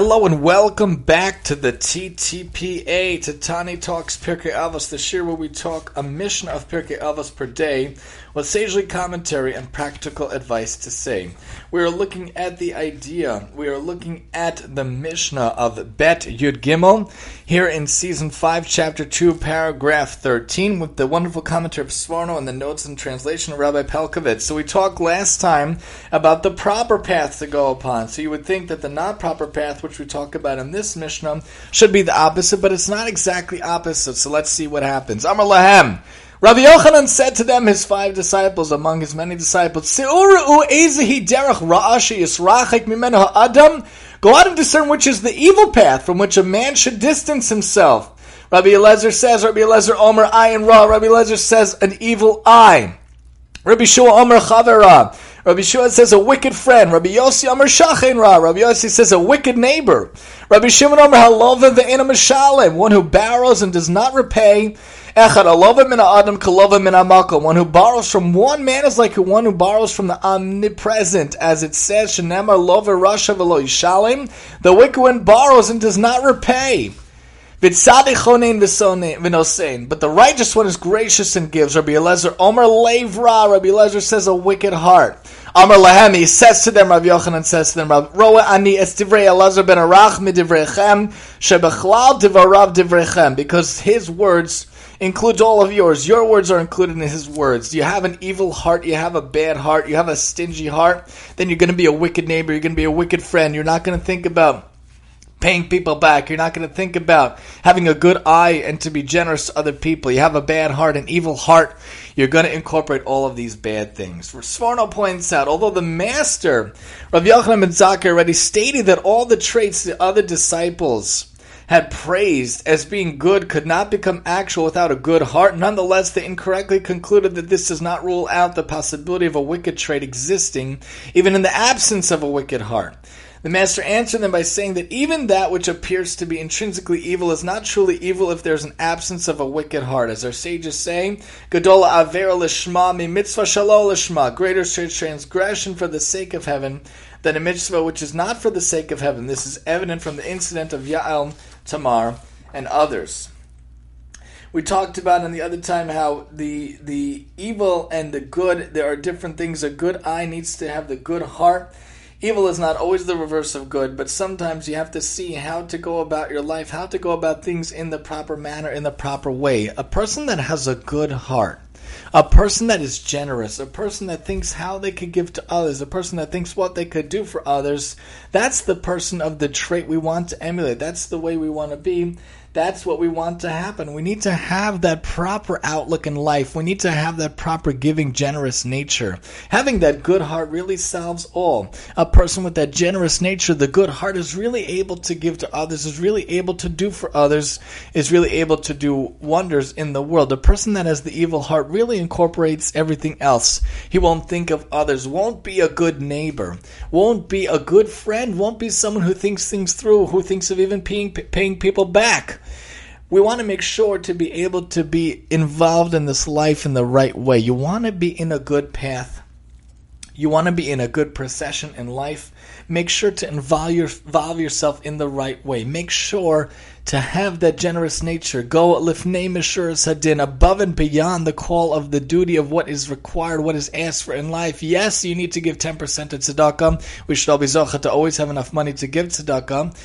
hello, and welcome back to the TTPA, to Tani Talks Pirkei Avos, this year where we talk a Mishnah of Pirkei Avos per day, with sagely commentary and practical advice to say. We are looking at the idea, we are looking at the Mishnah of Bet Yud Gimel, here in season 5, chapter 2, paragraph 13, with the wonderful commentary of Sforno and the notes and translation of Rabbi Pelcovitz. So we talked last time about the proper path to go upon. So you would think that the not proper path, which we talk about in this Mishnah, should be the opposite, but it's not exactly opposite. So let's see what happens. Amar Lahem. Rabbi Yochanan said to them, his five disciples, among his many disciples. Go out and discern which is the evil path from which a man should distance himself. Rabbi Eliezer says, Rabbi Eliezer Omer, Ayin Ra. Rabbi Eliezer says, an evil eye. Rabbi Shua Omer Chavera. Rabbi Shua says a wicked friend. Rabbi Yossi Omer Shachin Ra. Rabbi Yossi says a wicked neighbor. Rabbi Shimon Omer Halova the Inamashalim, one who borrows and does not repay. Echad alova min adam kalova min amakom. One who borrows from one man is like one who borrows from the omnipresent, as it says, Shenemar lova rasha velo yishalim. The wicked one borrows and does not repay. But the righteous one is gracious and gives. Rabbi Eliezer, Omer Levra. Rabbi Eliezer says a wicked heart. Amar Lahem, he says to them, Rabbi Yochanan says to them, Roa ani es divrei Elazar ben Arach midivrechem, shebechlal divarav divrechem, because his words includes all of yours. Your words are included in his words. You have an evil heart, you have a bad heart, you have a stingy heart, then you're going to be a wicked neighbor, you're going to be a wicked friend. You're not going to think about paying people back. You're not going to think about having a good eye and to be generous to other people. You have a bad heart, an evil heart. You're going to incorporate all of these bad things. Sforno points out, although the master, Rav Yochanan ben Zakkai, already stated that all the traits the other disciples had praised as being good could not become actual without a good heart. Nonetheless, they incorrectly concluded that this does not rule out the possibility of a wicked trait existing, even in the absence of a wicked heart. The master answered them by saying that even that which appears to be intrinsically evil is not truly evil if there's an absence of a wicked heart. As our sages say, Gadola Avera Lishma mi mitzvah shalol lishma, greater transgression for the sake of heaven than a mitzvah which is not for the sake of heaven. This is evident from the incident of Yael Tamar, and others. We talked about in the other time how the the evil and the good there are different things. A good eye needs to have the good heart. Evil is not always the reverse of good, but sometimes you have to see how to go about your life, how to go about things in the proper manner, in the proper way. A person that has a good heart a person that is generous, a person that thinks how they could give to others, a person that thinks what they could do for others, that's the person of the trait we want to emulate. That's the way we want to be. That's what we want to happen. We need to have that proper outlook in life. We need to have that proper giving, generous nature. Having that good heart really solves all. A person with that generous nature, the good heart, is really able to give to others, is really able to do for others, is really able to do wonders in the world. A person that has the evil heart really incorporates everything else. He won't think of others, won't be a good neighbor, won't be a good friend, won't be someone who thinks things through, who thinks of even paying, paying people back we want to make sure to be able to be involved in this life in the right way. You want to be in a good path. You want to be in a good procession in life. Make sure to involve, your, involve yourself in the right way. Make sure to have that generous nature. Go lifnei mishur sadin, above and beyond the call of the duty of what is required, what is asked for in life. Yes, you need to give 10% to tzedakah. We should all be zocha to always have enough money to give tzedakah.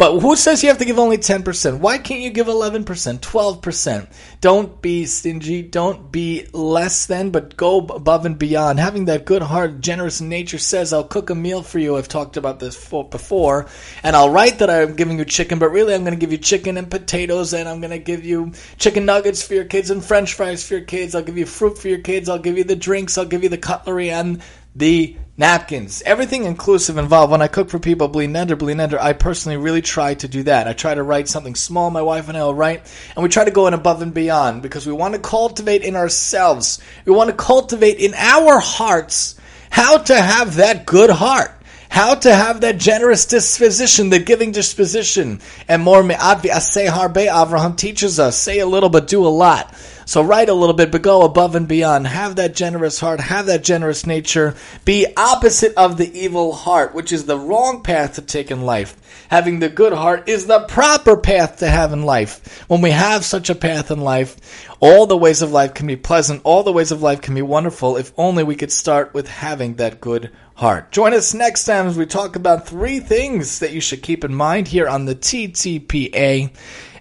But who says you have to give only 10%? Why can't you give 11%, 12%? Don't be stingy. Don't be less than, but go above and beyond. Having that good heart, generous nature says, I'll cook a meal for you. I've talked about this before. And I'll write that I'm giving you chicken, but really I'm going to give you chicken and potatoes, and I'm going to give you chicken nuggets for your kids and french fries for your kids. I'll give you fruit for your kids. I'll give you the drinks. I'll give you the cutlery and the napkins, everything inclusive involved. When I cook for people, bli neder, bli neder, I personally really try to do that. I try to write something small, my wife and I will write, and we try to go in above and beyond because we want to cultivate in ourselves, we want to cultivate in our hearts how to have that good heart. How to have that generous disposition, the giving disposition, and more me'at v'aseh harbe. Avraham teaches us: say a little but do a lot. So write a little bit, but go above and beyond. Have that generous heart, have that generous nature. Be opposite of the evil heart, which is the wrong path to take in life. Having the good heart is the proper path to have in life. When we have such a path in life, all the ways of life can be pleasant, all the ways of life can be wonderful, if only we could start with having that good heart. Join us next time as we talk about three things that you should keep in mind here on the TTPA.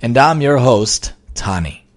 And I'm your host, Tani.